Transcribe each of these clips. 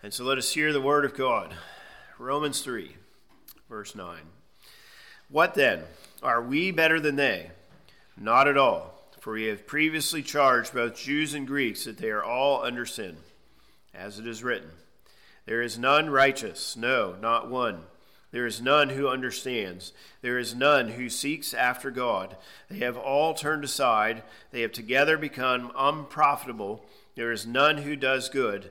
And so let us hear the word of God. Romans 3, verse 9. What then? Are we better than they? Not at all, for we have previously charged both Jews and Greeks that they are all under sin. As it is written, There is none righteous, no, not one. There is none who understands. There is none who seeks after God. They have all turned aside. They have together become unprofitable. There is none who does good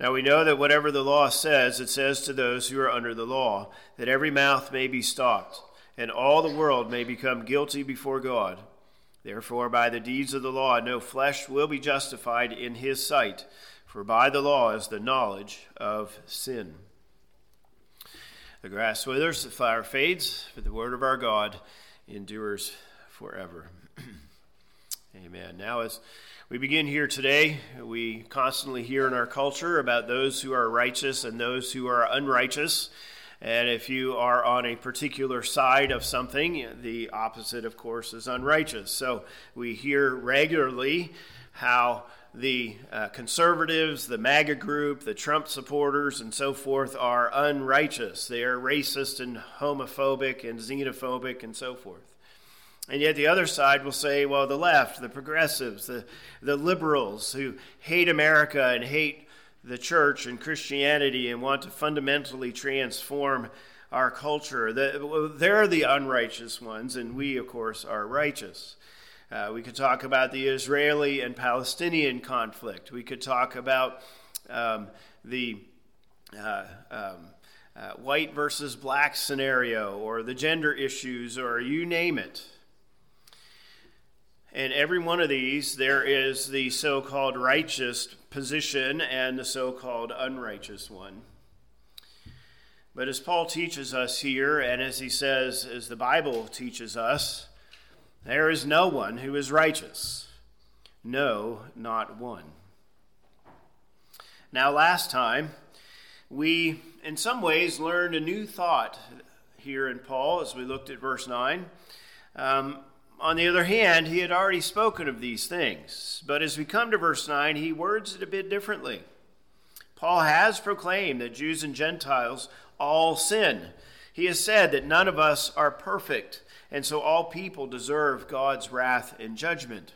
Now we know that whatever the law says, it says to those who are under the law, that every mouth may be stopped, and all the world may become guilty before God. Therefore, by the deeds of the law, no flesh will be justified in his sight, for by the law is the knowledge of sin. The grass withers, the flower fades, but the word of our God endures forever. Amen. Now, as we begin here today. We constantly hear in our culture about those who are righteous and those who are unrighteous. And if you are on a particular side of something, the opposite, of course, is unrighteous. So we hear regularly how the uh, conservatives, the MAGA group, the Trump supporters, and so forth are unrighteous. They are racist and homophobic and xenophobic and so forth. And yet the other side will say, well, the left, the progressives, the, the liberals who hate America and hate the church and Christianity and want to fundamentally transform our culture, the, they're the unrighteous ones, and we, of course, are righteous. Uh, we could talk about the Israeli and Palestinian conflict. We could talk about um, the uh, um, uh, white versus black scenario or the gender issues or you name it. In every one of these, there is the so called righteous position and the so called unrighteous one. But as Paul teaches us here, and as he says, as the Bible teaches us, there is no one who is righteous. No, not one. Now, last time, we in some ways learned a new thought here in Paul as we looked at verse 9. Um, on the other hand, he had already spoken of these things. But as we come to verse 9, he words it a bit differently. Paul has proclaimed that Jews and Gentiles all sin. He has said that none of us are perfect, and so all people deserve God's wrath and judgment.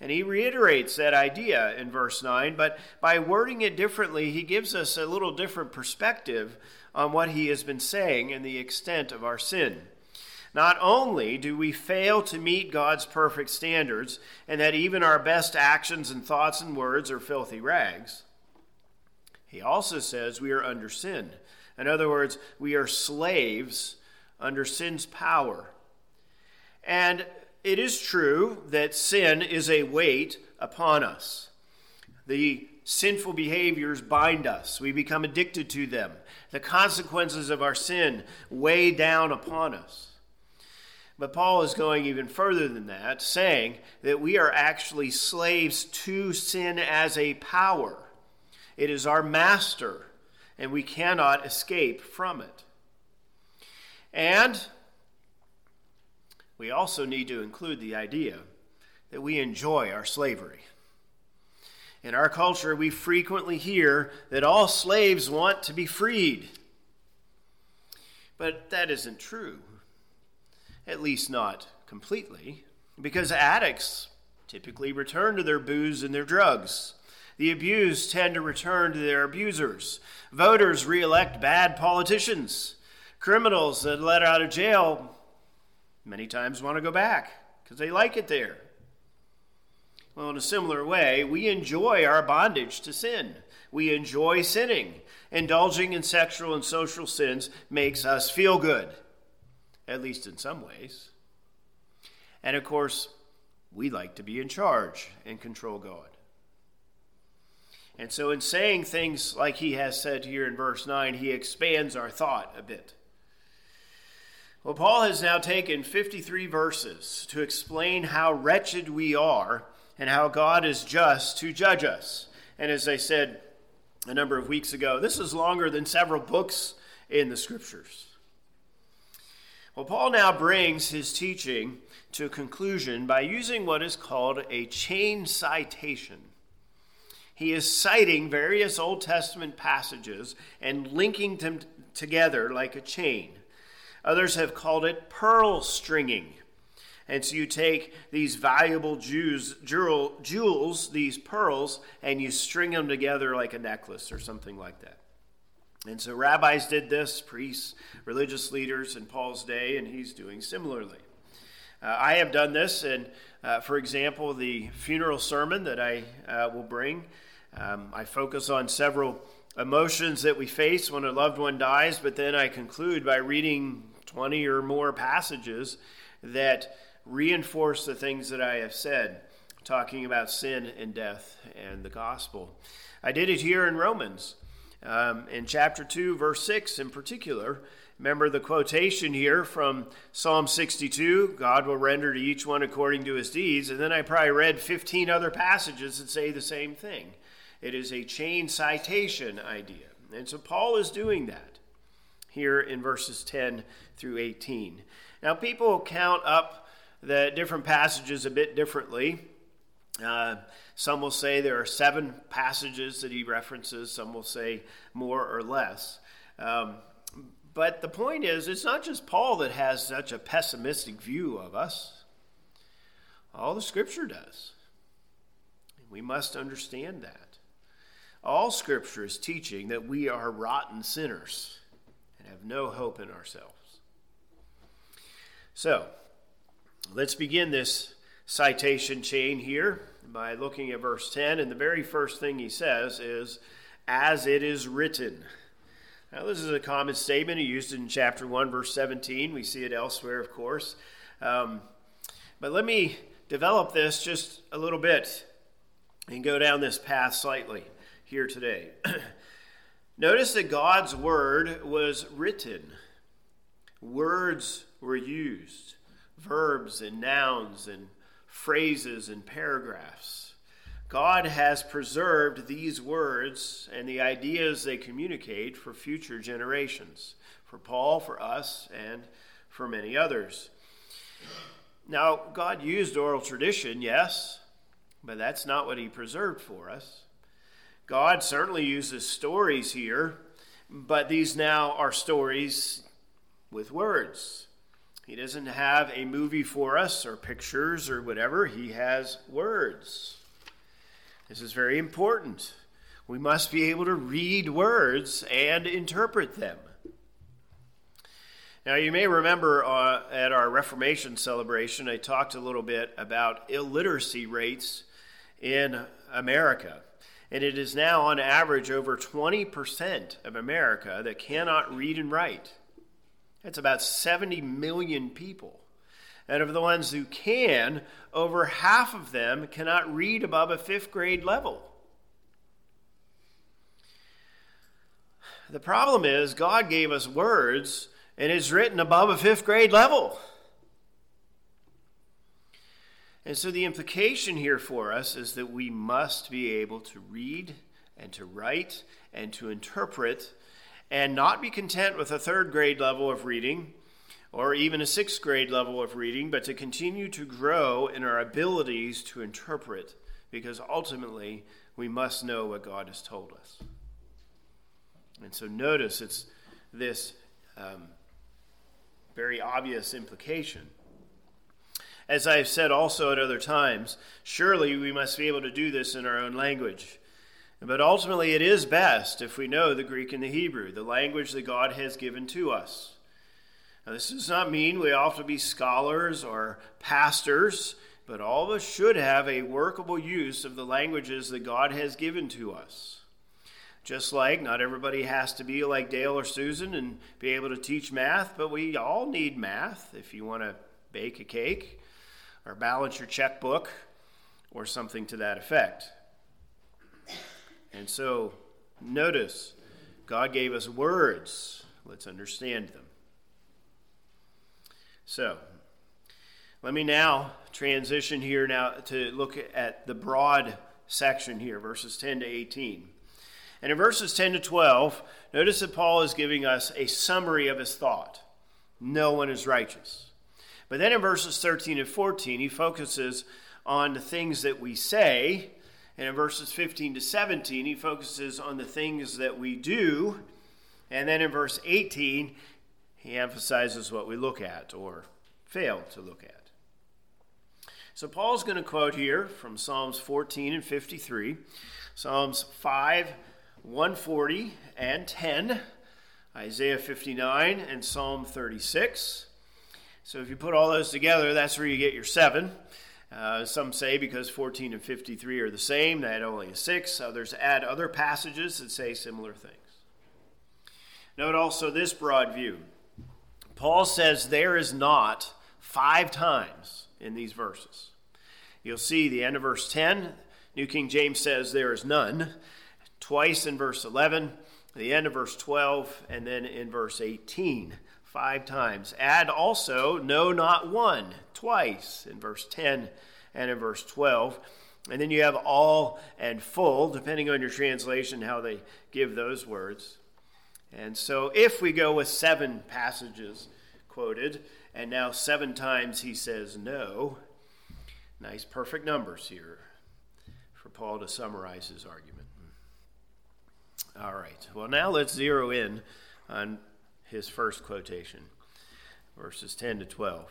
And he reiterates that idea in verse 9, but by wording it differently, he gives us a little different perspective on what he has been saying and the extent of our sin. Not only do we fail to meet God's perfect standards, and that even our best actions and thoughts and words are filthy rags, he also says we are under sin. In other words, we are slaves under sin's power. And it is true that sin is a weight upon us. The sinful behaviors bind us, we become addicted to them. The consequences of our sin weigh down upon us. But Paul is going even further than that, saying that we are actually slaves to sin as a power. It is our master, and we cannot escape from it. And we also need to include the idea that we enjoy our slavery. In our culture, we frequently hear that all slaves want to be freed. But that isn't true at least not completely, because addicts typically return to their booze and their drugs. The abused tend to return to their abusers. Voters re-elect bad politicians. Criminals that let out of jail many times want to go back because they like it there. Well, in a similar way, we enjoy our bondage to sin. We enjoy sinning. Indulging in sexual and social sins makes us feel good at least in some ways. And of course, we like to be in charge and control God. And so, in saying things like he has said here in verse 9, he expands our thought a bit. Well, Paul has now taken 53 verses to explain how wretched we are and how God is just to judge us. And as I said a number of weeks ago, this is longer than several books in the scriptures. Well, Paul now brings his teaching to a conclusion by using what is called a chain citation. He is citing various Old Testament passages and linking them together like a chain. Others have called it pearl stringing. And so you take these valuable Jews, jewel, jewels, these pearls, and you string them together like a necklace or something like that. And so rabbis did this, priests, religious leaders in Paul's day, and he's doing similarly. Uh, I have done this, and uh, for example, the funeral sermon that I uh, will bring, um, I focus on several emotions that we face when a loved one dies, but then I conclude by reading 20 or more passages that reinforce the things that I have said, talking about sin and death and the gospel. I did it here in Romans. Um, in chapter 2, verse 6 in particular, remember the quotation here from Psalm 62 God will render to each one according to his deeds. And then I probably read 15 other passages that say the same thing. It is a chain citation idea. And so Paul is doing that here in verses 10 through 18. Now, people count up the different passages a bit differently. Uh, some will say there are seven passages that he references, some will say more or less. Um, but the point is, it's not just Paul that has such a pessimistic view of us, all the scripture does. We must understand that. All scripture is teaching that we are rotten sinners and have no hope in ourselves. So, let's begin this citation chain here by looking at verse 10. And the very first thing he says is, as it is written. Now, this is a common statement. He used it in chapter 1, verse 17. We see it elsewhere, of course. Um, but let me develop this just a little bit and go down this path slightly here today. Notice that God's word was written, words were used, verbs and nouns and phrases and paragraphs. God has preserved these words and the ideas they communicate for future generations, for Paul, for us, and for many others. Now, God used oral tradition, yes, but that's not what He preserved for us. God certainly uses stories here, but these now are stories with words. He doesn't have a movie for us or pictures or whatever. He has words. This is very important. We must be able to read words and interpret them. Now, you may remember uh, at our Reformation celebration, I talked a little bit about illiteracy rates in America. And it is now, on average, over 20% of America that cannot read and write. That's about 70 million people. And of the ones who can, over half of them cannot read above a fifth grade level. The problem is, God gave us words, and it's written above a fifth grade level. And so the implication here for us is that we must be able to read and to write and to interpret and not be content with a third grade level of reading or even a sixth grade level of reading, but to continue to grow in our abilities to interpret, because ultimately we must know what God has told us. And so notice it's this um, very obvious implication. As I've said also at other times, surely we must be able to do this in our own language. But ultimately, it is best if we know the Greek and the Hebrew, the language that God has given to us. Now, this does not mean we all have to be scholars or pastors, but all of us should have a workable use of the languages that God has given to us. Just like not everybody has to be like Dale or Susan and be able to teach math, but we all need math if you want to bake a cake or balance your checkbook or something to that effect. And so, notice, God gave us words. Let's understand them. So, let me now transition here now to look at the broad section here, verses 10 to 18. And in verses 10 to 12, notice that Paul is giving us a summary of his thought no one is righteous. But then in verses 13 and 14, he focuses on the things that we say. And in verses 15 to 17, he focuses on the things that we do. And then in verse 18, he emphasizes what we look at or fail to look at. So Paul's going to quote here from Psalms 14 and 53, Psalms 5, 140, and 10, Isaiah 59, and Psalm 36. So if you put all those together, that's where you get your seven. Uh, some say because 14 and 53 are the same, that only is six. Others add other passages that say similar things. Note also this broad view. Paul says there is not five times in these verses. You'll see the end of verse 10, New King James says there is none. Twice in verse 11, the end of verse 12, and then in verse 18, five times. Add also, no, not one, twice in verse 10 and in verse 12. And then you have all and full, depending on your translation, how they give those words. And so if we go with seven passages quoted, and now seven times he says no, nice perfect numbers here for Paul to summarize his argument. All right. Well, now let's zero in on his first quotation, verses 10 to 12.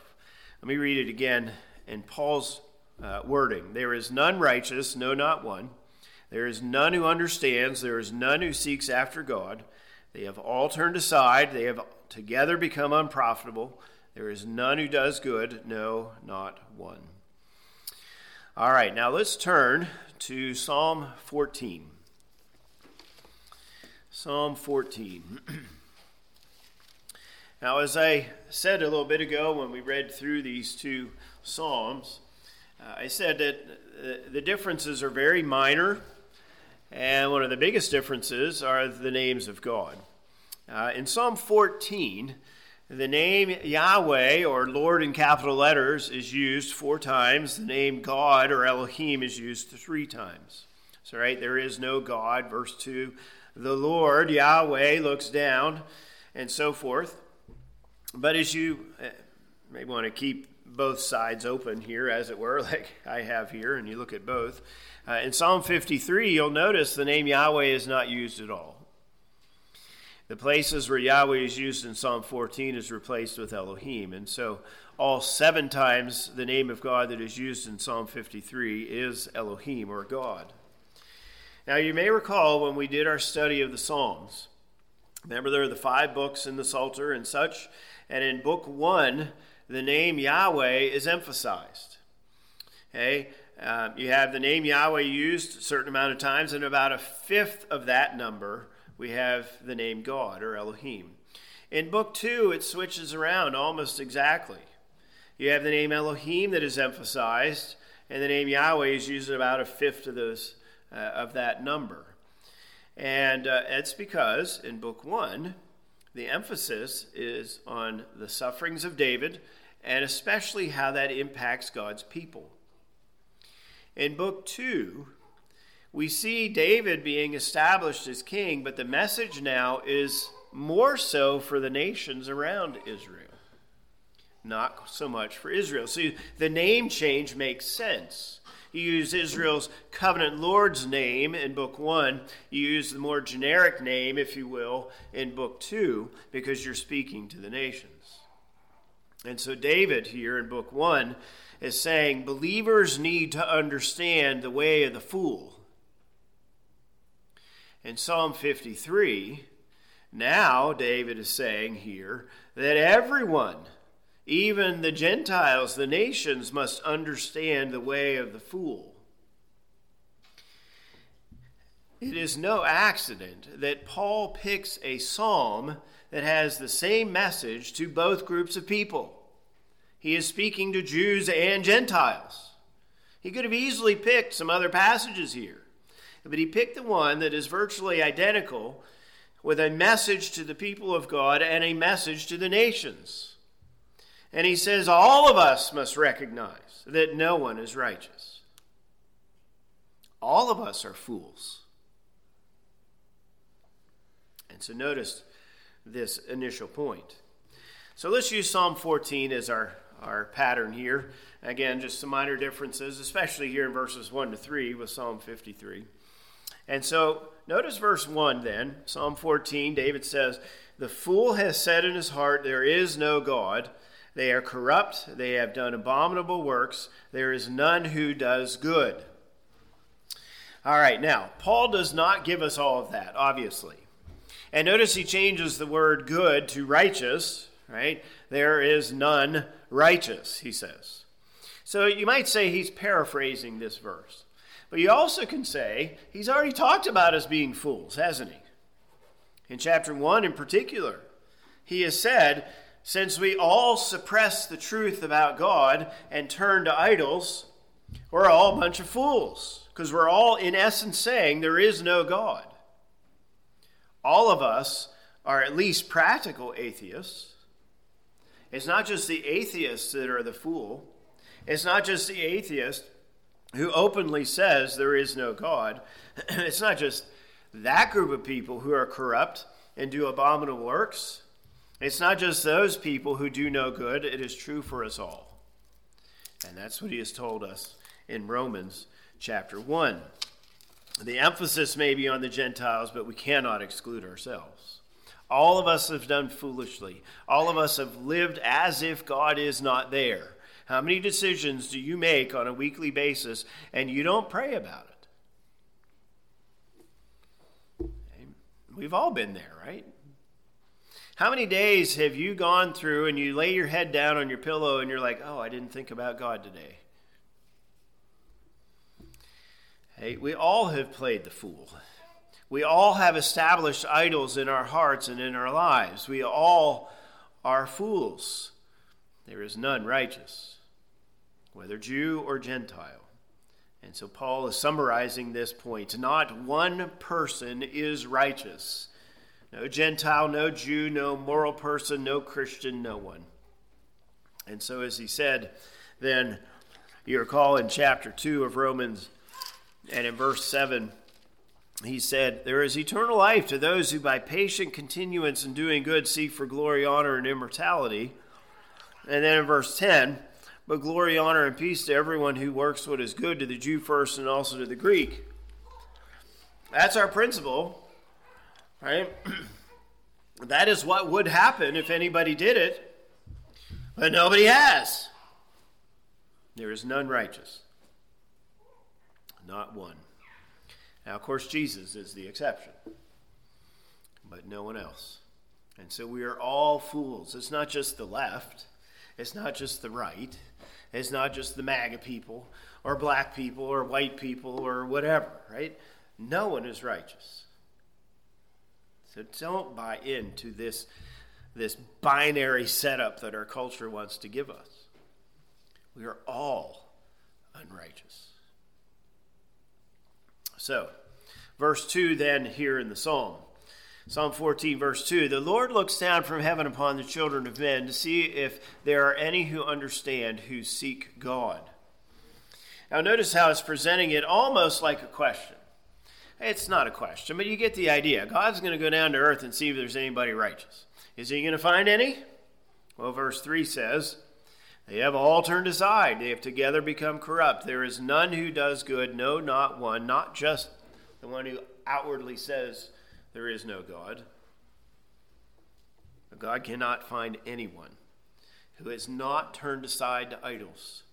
Let me read it again in Paul's uh, wording There is none righteous, no, not one. There is none who understands. There is none who seeks after God. They have all turned aside. They have together become unprofitable. There is none who does good, no, not one. All right, now let's turn to Psalm 14. Psalm 14. now, as I said a little bit ago when we read through these two Psalms, uh, I said that the differences are very minor, and one of the biggest differences are the names of God. Uh, in Psalm 14, the name Yahweh, or Lord in capital letters, is used four times. The name God, or Elohim, is used three times. So, right, there is no God, verse 2 the Lord, Yahweh, looks down, and so forth. But as you uh, may want to keep both sides open here, as it were, like I have here, and you look at both. Uh, in Psalm 53, you'll notice the name Yahweh is not used at all. The places where Yahweh is used in Psalm 14 is replaced with Elohim. And so, all seven times the name of God that is used in Psalm 53 is Elohim or God. Now, you may recall when we did our study of the Psalms, remember there are the five books in the Psalter and such, and in book one, the name Yahweh is emphasized. Okay? Uh, you have the name Yahweh used a certain amount of times, and about a fifth of that number, we have the name God or Elohim. In book two, it switches around almost exactly. You have the name Elohim that is emphasized, and the name Yahweh is used about a fifth of those uh, of that number. And uh, it's because in book one, the emphasis is on the sufferings of David and especially how that impacts God's people. In book two, we see David being established as king, but the message now is more so for the nations around Israel, not so much for Israel. See, the name change makes sense. You use Israel's covenant Lord's name in book one. You use the more generic name, if you will, in book two, because you're speaking to the nations. And so, David here in book one is saying believers need to understand the way of the fool. In Psalm 53, now David is saying here that everyone even the Gentiles, the nations, must understand the way of the fool. It is no accident that Paul picks a psalm that has the same message to both groups of people. He is speaking to Jews and Gentiles. He could have easily picked some other passages here, but he picked the one that is virtually identical with a message to the people of God and a message to the nations. And he says all of us must recognize that no one is righteous. All of us are fools. And so notice this initial point. So let's use Psalm 14 as our, our pattern here. Again, just some minor differences, especially here in verses 1 to 3 with Psalm 53. And so notice verse 1 then, Psalm 14, David says, The fool has said in his heart, There is no God. They are corrupt, they have done abominable works, there is none who does good. All right, now, Paul does not give us all of that, obviously. And notice he changes the word good to righteous, right? There is none righteous, he says. So you might say he's paraphrasing this verse. But you also can say he's already talked about us being fools, hasn't he? In chapter 1 in particular, he has said, Since we all suppress the truth about God and turn to idols, we're all a bunch of fools. Because we're all, in essence, saying there is no God. All of us are at least practical atheists. It's not just the atheists that are the fool. It's not just the atheist who openly says there is no God. it's not just that group of people who are corrupt and do abominable works. It's not just those people who do no good. It is true for us all. And that's what he has told us in Romans chapter 1. The emphasis may be on the Gentiles, but we cannot exclude ourselves. All of us have done foolishly. All of us have lived as if God is not there. How many decisions do you make on a weekly basis and you don't pray about it? We've all been there, right? How many days have you gone through and you lay your head down on your pillow and you're like, oh, I didn't think about God today? Hey, we all have played the fool. We all have established idols in our hearts and in our lives. We all are fools. There is none righteous, whether Jew or Gentile. And so Paul is summarizing this point. Not one person is righteous. No Gentile, no Jew, no moral person, no Christian, no one. And so, as he said, then you recall in chapter 2 of Romans and in verse 7, he said, There is eternal life to those who by patient continuance in doing good seek for glory, honor, and immortality. And then in verse 10, but glory, honor, and peace to everyone who works what is good, to the Jew first and also to the Greek. That's our principle, right? that is what would happen if anybody did it, but nobody has. There is none righteous not one. Now, of course, Jesus is the exception, but no one else. And so we are all fools. It's not just the left, it's not just the right, it's not just the MAGA people, or black people, or white people, or whatever, right? No one is righteous. So don't buy into this, this binary setup that our culture wants to give us. We are all unrighteous. So, verse 2 then here in the psalm. Psalm 14, verse 2 The Lord looks down from heaven upon the children of men to see if there are any who understand, who seek God. Now, notice how it's presenting it almost like a question. It's not a question, but you get the idea. God's going to go down to earth and see if there's anybody righteous. Is he going to find any? Well, verse 3 says, they have all turned aside. They have together become corrupt. There is none who does good, no, not one, not just the one who outwardly says there is no God. But God cannot find anyone who has not turned aside to idols.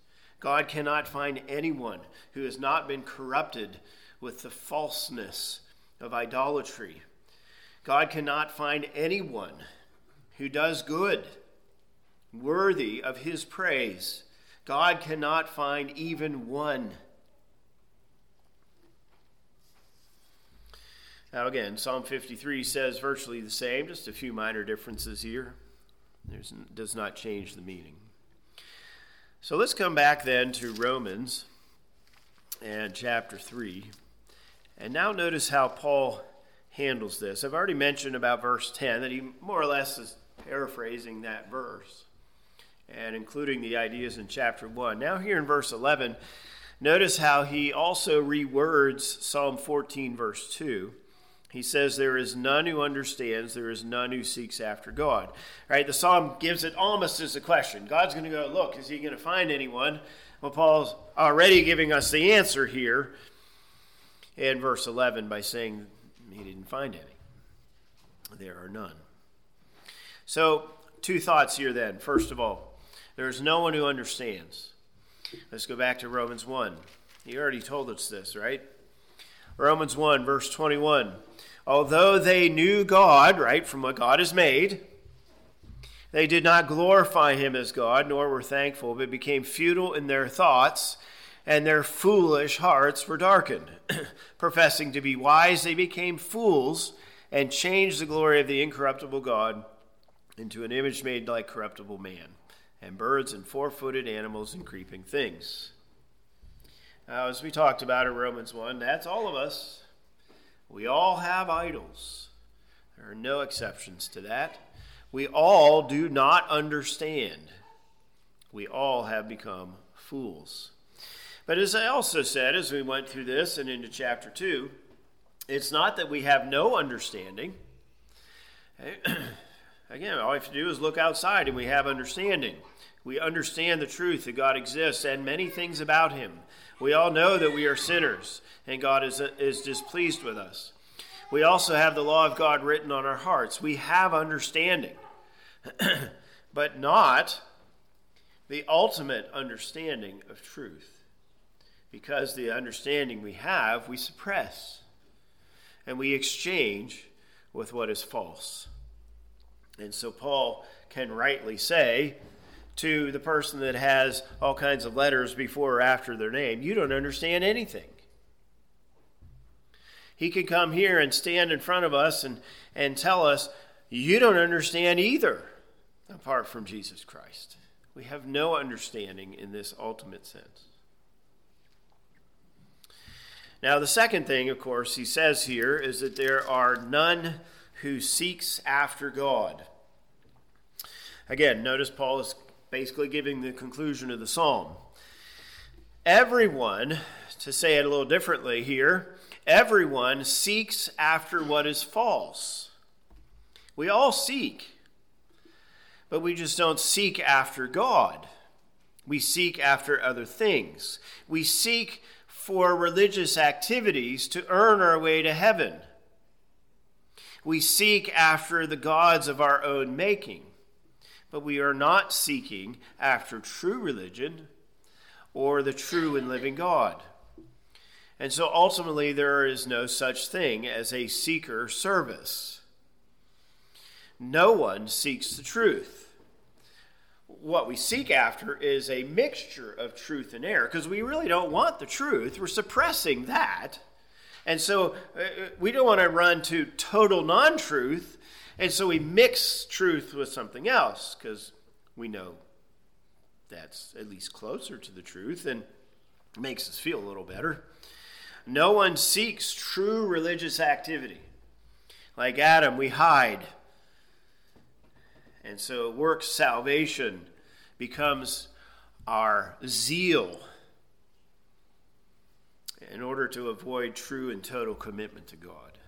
God cannot find anyone who has not been corrupted with the falseness of idolatry. God cannot find anyone who does good worthy of his praise. God cannot find even one. Now, again, Psalm 53 says virtually the same, just a few minor differences here. There's, does not change the meaning. So let's come back then to Romans and chapter 3. And now notice how Paul handles this. I've already mentioned about verse 10 that he more or less is paraphrasing that verse. and including the ideas in chapter 1. Now, here in verse 11, notice how he also rewords Psalm 14, verse 2. He says, There is none who understands, there is none who seeks after God. Right? The psalm gives it almost as a question. God's going to go, Look, is he going to find anyone? Well, Paul's already giving us the answer here in verse 11 by saying he didn't find any. There are none. So, two thoughts here then. First of all, there's no one who understands. Let's go back to Romans 1. He already told us this, right? Romans 1, verse 21. Although they knew God, right, from what God has made, they did not glorify him as God, nor were thankful, but became futile in their thoughts, and their foolish hearts were darkened. Professing to be wise, they became fools and changed the glory of the incorruptible God into an image made like corruptible man and birds and four footed animals and creeping things. Now, as we talked about in Romans 1, that's all of us. We all have idols. There are no exceptions to that. We all do not understand. We all have become fools. But as I also said, as we went through this and into chapter 2, it's not that we have no understanding. Again, all we have to do is look outside and we have understanding. We understand the truth that God exists and many things about Him. We all know that we are sinners and God is, is displeased with us. We also have the law of God written on our hearts. We have understanding, but not the ultimate understanding of truth. Because the understanding we have, we suppress and we exchange with what is false. And so Paul can rightly say to the person that has all kinds of letters before or after their name, You don't understand anything. He could come here and stand in front of us and, and tell us, You don't understand either, apart from Jesus Christ. We have no understanding in this ultimate sense. Now, the second thing, of course, he says here is that there are none who seeks after God. Again, notice Paul is basically giving the conclusion of the psalm. Everyone, to say it a little differently here, everyone seeks after what is false. We all seek, but we just don't seek after God. We seek after other things. We seek for religious activities to earn our way to heaven. We seek after the gods of our own making but we are not seeking after true religion or the true and living God. And so ultimately, there is no such thing as a seeker service. No one seeks the truth. What we seek after is a mixture of truth and error because we really don't want the truth. We're suppressing that. And so uh, uh we don't want to run to total non truth and so we mix truth with something else because we know that's at least closer to the truth and makes us feel a little better. No one seeks true religious activity. Like Adam, we hide. And so works salvation becomes our zeal in order to avoid true and total commitment to God.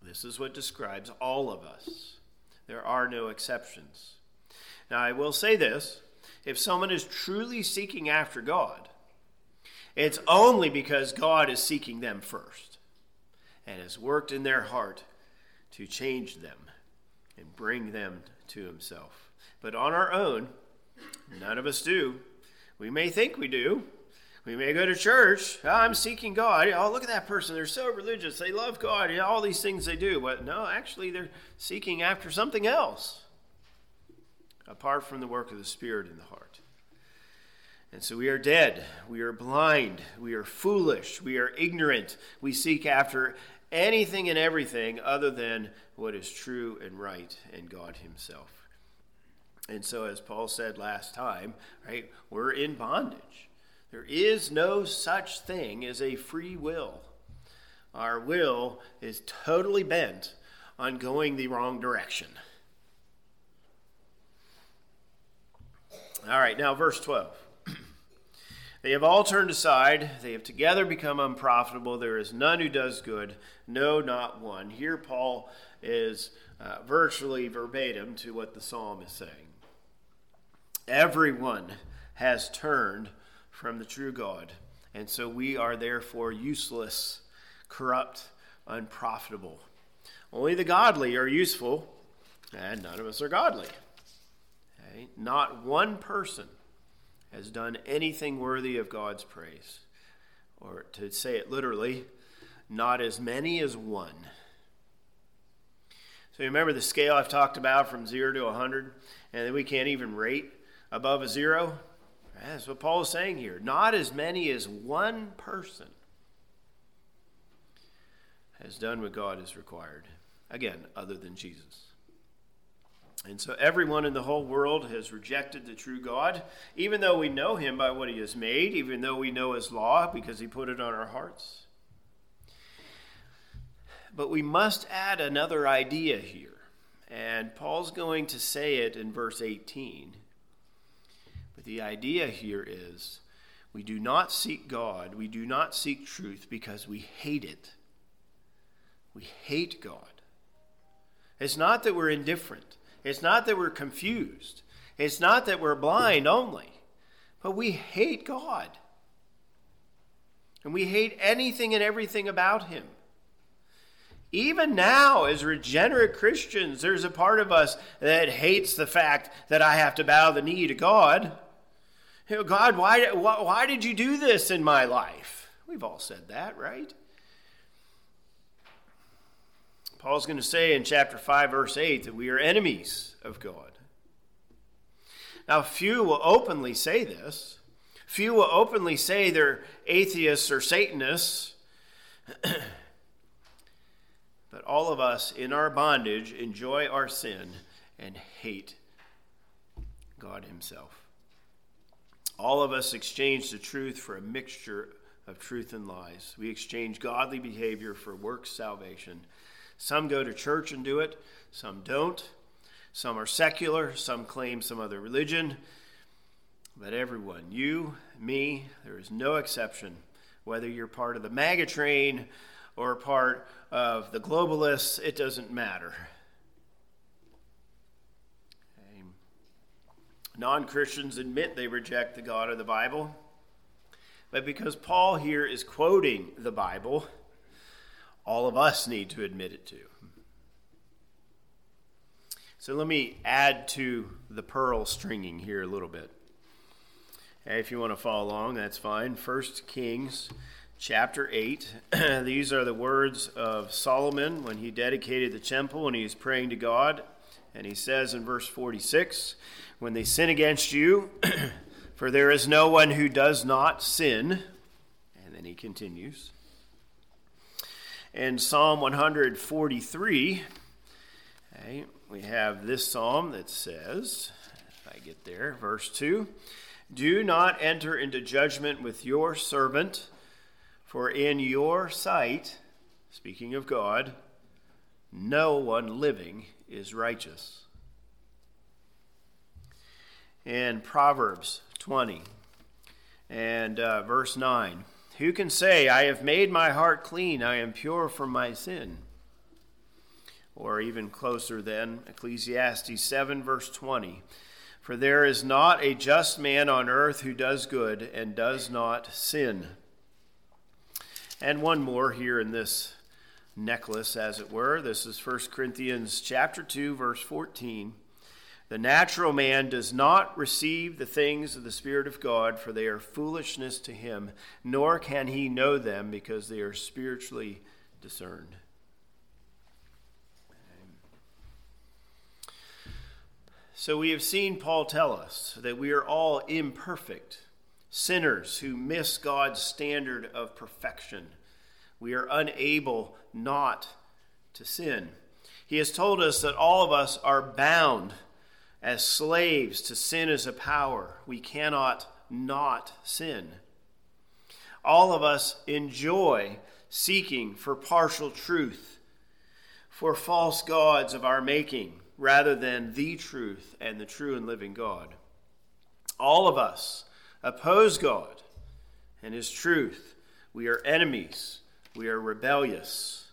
This is what describes all of us. There are no exceptions. Now, I will say this if someone is truly seeking after God, it's only because God is seeking them first and has worked in their heart to change them and bring them to Himself. But on our own, none of us do. We may think we do, we may go to church. Oh, I'm seeking God. Oh, look at that person. They're so religious. They love God. You know, all these things they do. But no, actually, they're seeking after something else apart from the work of the Spirit in the heart. And so we are dead. We are blind. We are foolish. We are ignorant. We seek after anything and everything other than what is true and right in God Himself. And so, as Paul said last time, right, we're in bondage. There is no such thing as a free will. Our will is totally bent on going the wrong direction. All right, now verse 12. They have all turned aside. They have together become unprofitable. There is none who does good, no, not one. Here, Paul is uh, virtually verbatim to what the psalm is saying. Everyone has turned from the true God, and so we are therefore useless, corrupt, unprofitable. Only the godly are useful, and none of us are godly. Okay? Not one person has done anything worthy of God's praise. Or to say it literally, not as many as one. So you remember the scale I've talked about from 0 to 100, and we can't even rate above a zero? That's what Paul is saying here. Not as many as one person has done what God has required. Again, other than Jesus. And so everyone in the whole world has rejected the true God, even though we know him by what he has made, even though we know his law because he put it on our hearts. But we must add another idea here. And Paul's going to say it in verse 18. But the idea here is we do not seek God, we do not seek truth because we hate it. We hate God. It's not that we're indifferent. It's not that we're confused. It's not that we're blind only, but we hate God. And we hate anything and everything about Him. Even now, as regenerate Christians, there's a part of us that hates the fact that I have to bow the knee to God. You know, God, why, why, why did you do this in my life? We've all said that, right? Paul's going to say in chapter 5, verse 8, that we are enemies of God. Now, few will openly say this. Few will openly say they're atheists or Satanists. but all of us in our bondage enjoy our sin and hate God Himself. All of us exchange the truth for a mixture of truth and lies. We exchange godly behavior for works salvation some go to church and do it, some don't. Some are secular, some claim some other religion. But everyone, you, me, there is no exception. Whether you're part of the MAGA train or part of the globalists, it doesn't matter. Non Christians admit they reject the God of the Bible. But because Paul here is quoting the Bible, all of us need to admit it to. So let me add to the pearl stringing here a little bit. If you want to follow along, that's fine. First Kings chapter 8. These are the words of Solomon when he dedicated the temple and he was praying to God. And he says in verse 46 When they sin against you, for there is no one who does not sin. And then he continues in Psalm 143, okay, we have this psalm that says, if I get there, verse 2 Do not enter into judgment with your servant, for in your sight, speaking of God, no one living is righteous. In Proverbs 20 and uh, verse 9, who can say, I have made my heart clean, I am pure from my sin? Or even closer then, Ecclesiastes 7, verse 20. For there is not a just man on earth who does good and does not sin. And one more here in this necklace, as it were. This is 1 Corinthians chapter 2, verse 14. The natural man does not receive the things of the Spirit of God, for they are foolishness to him, nor can he know them because they are spiritually discerned. So we have seen Paul tell us that we are all imperfect, sinners who miss God's standard of perfection. We are unable not to sin. He has told us that all of us are bound as slaves to sin as a power. We cannot not sin. All of us enjoy seeking for partial truth, for false gods of our making, rather than the truth and the true and living God. All of us oppose God and His truth. We are enemies. We are rebellious.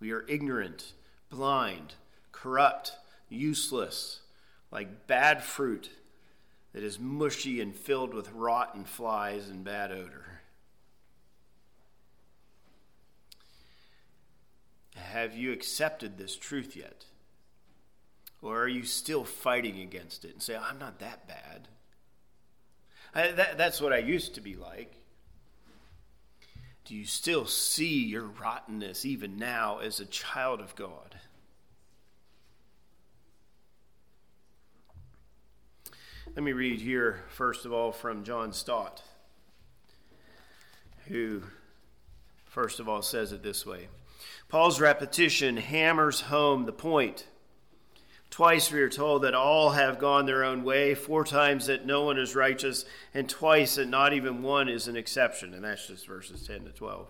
We are ignorant, blind, corrupt, useless, like bad fruit that is mushy and filled with rotten flies and bad odor. Have you accepted this truth yet? Or are you still fighting against it and say, I'm not that bad? I, that, that's what I used to be like. Do you still see your rottenness even now as a child of God? Let me read here, first of all, from John Stott, who, first of all, says it this way Paul's repetition hammers home the point. Twice we are told that all have gone their own way, four times that no one is righteous, and twice that not even one is an exception. And that's just verses 10 to 12.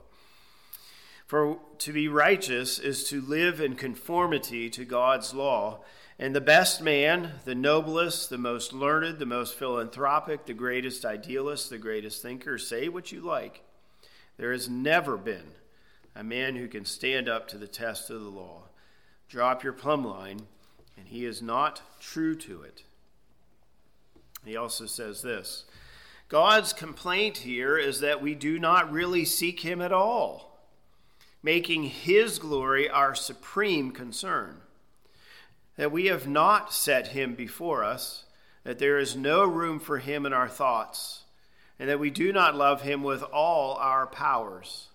For to be righteous is to live in conformity to God's law. And the best man, the noblest, the most learned, the most philanthropic, the greatest idealist, the greatest thinker, say what you like. There has never been a man who can stand up to the test of the law. Drop your plumb line, and he is not true to it. He also says this God's complaint here is that we do not really seek him at all, making his glory our supreme concern. That we have not set him before us, that there is no room for him in our thoughts, and that we do not love him with all our powers.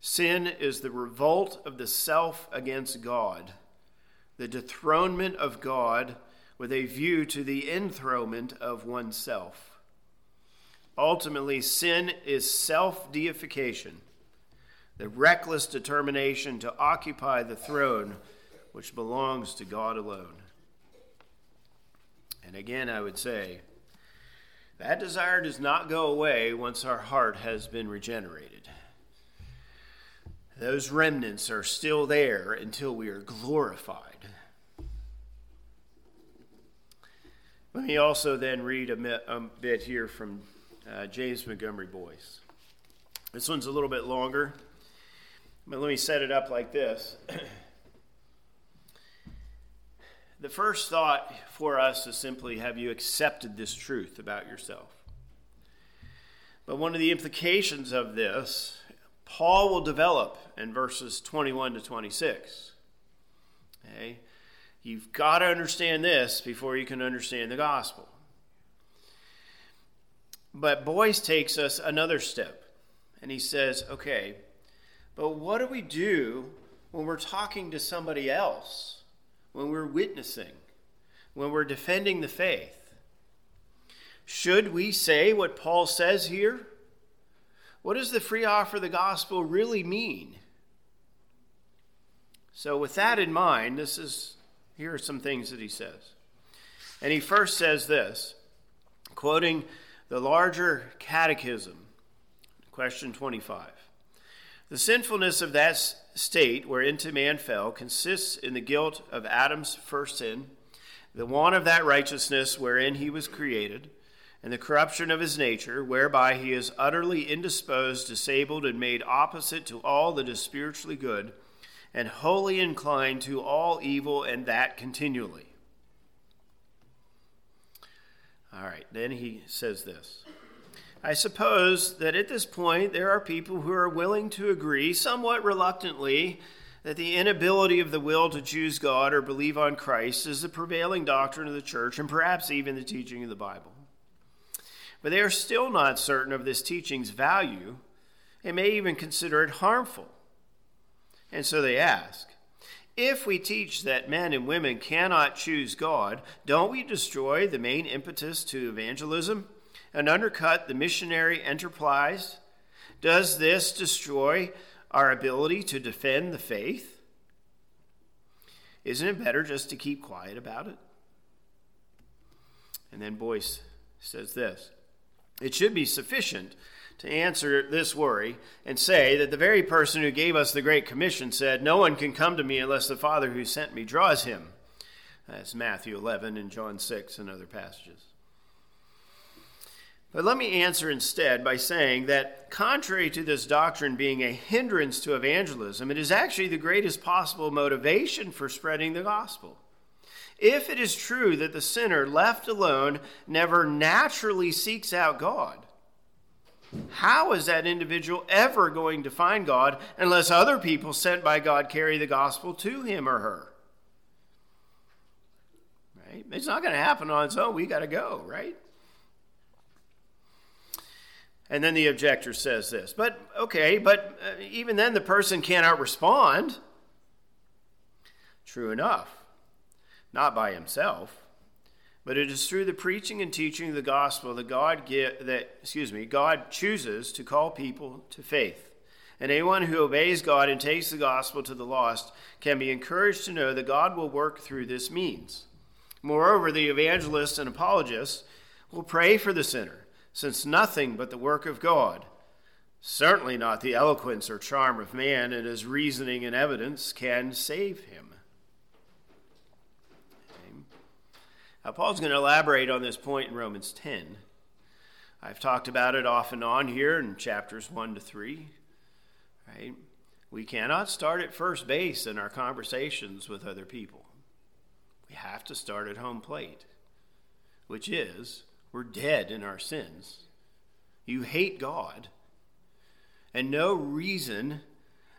Sin is the revolt of the self against God, the dethronement of God with a view to the enthronement of oneself. Ultimately, sin is self deification, the reckless determination to occupy the throne which belongs to God alone. And again, I would say, that desire does not go away once our heart has been regenerated. Those remnants are still there until we are glorified. Let me also then read a bit here from uh, James Montgomery Boice. This one's a little bit longer, but let me set it up like this. the first thought for us is simply have you accepted this truth about yourself? But one of the implications of this Paul will develop in verses 21 to 26. Okay? You've got to understand this before you can understand the gospel. But Boice takes us another step, and he says, okay, but what do we do when we're talking to somebody else, when we're witnessing, when we're defending the faith? Should we say what Paul says here? What does the free offer of the gospel really mean? So, with that in mind, this is here are some things that he says. And he first says this, quoting the larger catechism, question 25. The sinfulness of that state whereinto man fell consists in the guilt of Adam's first sin, the want of that righteousness wherein he was created and the corruption of his nature, whereby he is utterly indisposed, disabled, and made opposite to all that is spiritually good, and wholly inclined to all evil, and that continually. All right, then he says this. I suppose that at this point there are people who are willing to agree, somewhat reluctantly, that the inability of the will to choose God or believe on Christ is the prevailing doctrine of the church and perhaps even the teaching of the Bible. But they are still not certain of this teaching's value and may even consider it harmful. And so they ask if we teach that men and women cannot choose God, don't we destroy the main impetus to evangelism and undercut the missionary enterprise? Does this destroy our ability to defend the faith? Isn't it better just to keep quiet about it? And then Boice says this it should be sufficient to answer this worry and say that the very person who gave us the Great Commission said, No one can come to me unless the Father who sent me draws him. That's Matthew 11 and John 6 and other passages. But let me answer instead by saying that, contrary to this doctrine being a hindrance to evangelism, it is actually the greatest possible motivation for spreading the gospel. If it is true that the sinner left alone never naturally seeks out God, how is that individual ever going to find God unless other people sent by God carry the gospel to him or her? Right? It's not going to happen on its own. We got to go, right? And then the objector says this, but okay, but uh, even then the person cannot respond. True enough, not by himself, but it is through the preaching and teaching of the gospel that God get, that excuse me, God chooses to call people to faith. And anyone who obeys God and takes the gospel to the lost can be encouraged to know that God will work through this means. Moreover, the evangelists and apologists will pray for the sinner since nothing but the work of God, certainly not the eloquence or charm of man and his reasoning and evidence, can save him. Now, Paul's going to elaborate on this point in Romans 10. I've talked about it off and on here in chapters 1 to 3. Right? We cannot start at first base in our conversations with other people. We have to start at home plate, which is we're dead in our sins. You hate God. And no reason,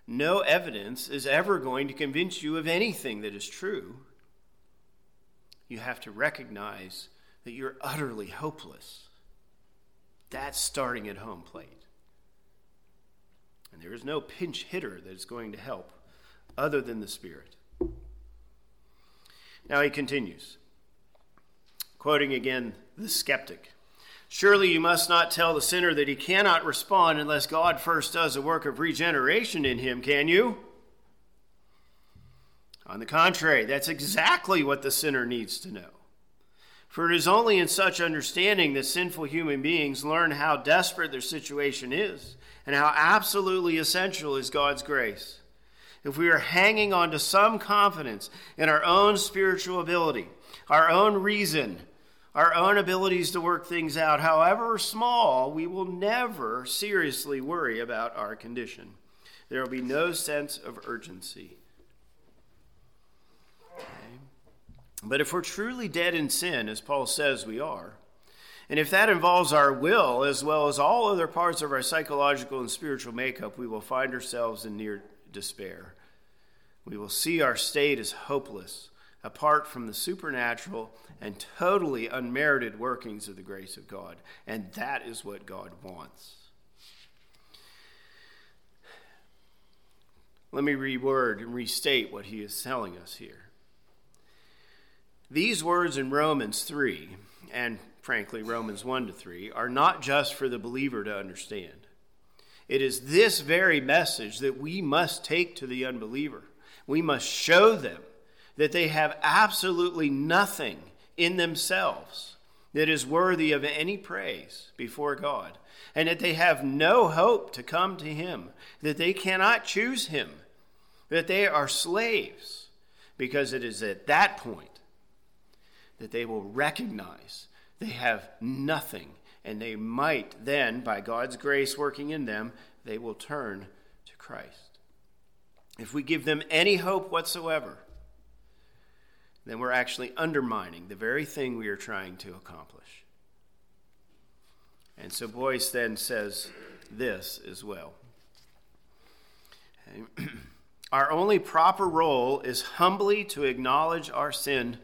no evidence is ever going to convince you of anything that is true. You have to recognize that you're utterly hopeless. That's starting at home plate. And there is no pinch hitter that is going to help other than the Spirit. Now he continues, quoting again the skeptic. Surely you must not tell the sinner that he cannot respond unless God first does a work of regeneration in him, can you? On the contrary, that's exactly what the sinner needs to know. For it is only in such understanding that sinful human beings learn how desperate their situation is and how absolutely essential is God's grace. If we are hanging on to some confidence in our own spiritual ability, our own reason, our own abilities to work things out, however small, we will never seriously worry about our condition. There will be no sense of urgency. Okay. But if we're truly dead in sin, as Paul says we are, and if that involves our will as well as all other parts of our psychological and spiritual makeup, we will find ourselves in near despair. We will see our state as hopeless apart from the supernatural and totally unmerited workings of the grace of God. And that is what God wants. Let me reword and restate what he is telling us here. These words in Romans 3, and frankly, Romans 1 to 3, are not just for the believer to understand. It is this very message that we must take to the unbeliever. We must show them that they have absolutely nothing in themselves that is worthy of any praise before God, and that they have no hope to come to Him, that they cannot choose Him, that they are slaves, because it is at that point that they will recognize they have nothing, and they might then, by God's grace working in them, they will turn to Christ. If we give them any hope whatsoever, then we're actually undermining the very thing we are trying to accomplish. And so Boice then says this as well. Our only proper role is humbly to acknowledge our sin,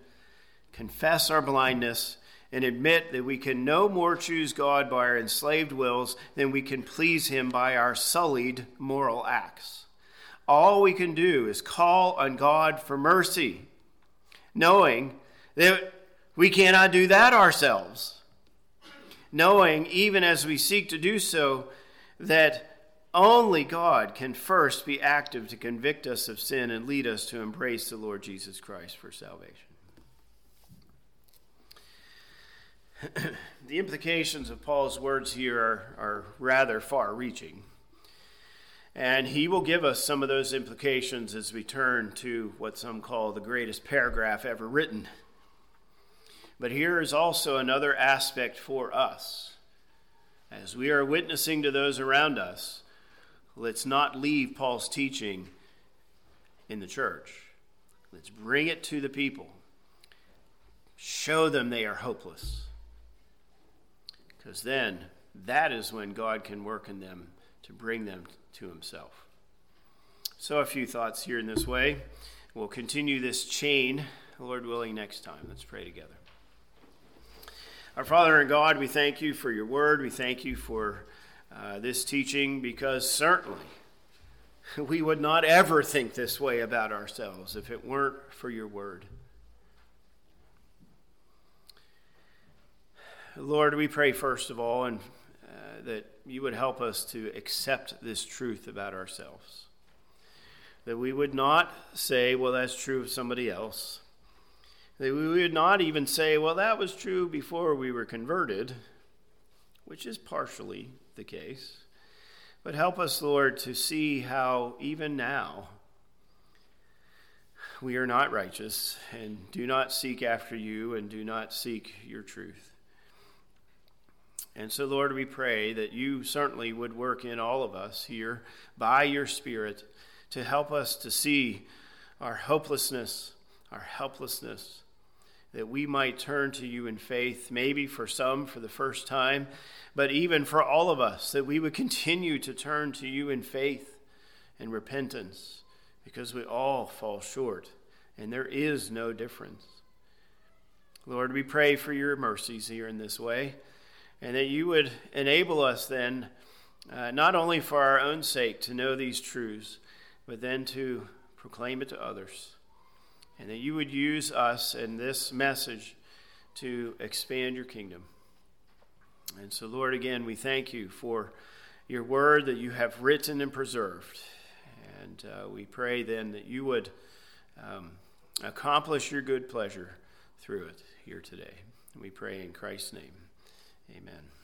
confess our blindness, and admit that we can no more choose God by our enslaved wills than we can please Him by our sullied moral acts. All we can do is call on God for mercy knowing that we cannot do that ourselves. Knowing, even as we seek to do so, that only God can first be active to convict us of sin and lead us to embrace the Lord Jesus Christ for salvation. the implications of Paul's words here are, are rather far reaching. And he will give us some of those implications as we turn to what some call the greatest paragraph ever written. But here is also another aspect for us as we are witnessing to those around us, let's not leave Paul's teaching in the church. Let's bring it to the people. Show them they are hopeless. Because then that is when God can work in them to bring them to Himself. So, a few thoughts here in this way. We'll continue this chain, Lord willing, next time. Let's pray together. Our Father and God, we thank you for your word. We thank you for uh, this teaching because certainly we would not ever think this way about ourselves if it weren't for your word. Lord, we pray first of all and that you would help us to accept this truth about ourselves. That we would not say, well, that's true of somebody else. That we would not even say, well, that was true before we were converted, which is partially the case. But help us, Lord, to see how even now we are not righteous and do not seek after you and do not seek your truth. And so, Lord, we pray that you certainly would work in all of us here by your Spirit to help us to see our hopelessness, our helplessness, that we might turn to you in faith, maybe for some for the first time, but even for all of us, that we would continue to turn to you in faith and repentance, because we all fall short, and there is no difference. Lord, we pray for your mercies here in this way and that you would enable us then, uh, not only for our own sake, to know these truths, but then to proclaim it to others. And that you would use us and this message to expand your kingdom. And so, Lord, again, we thank you for your word that you have written and preserved. And uh, we pray then that you would um, accomplish your good pleasure through it here today. We pray in Christ's name. Amen.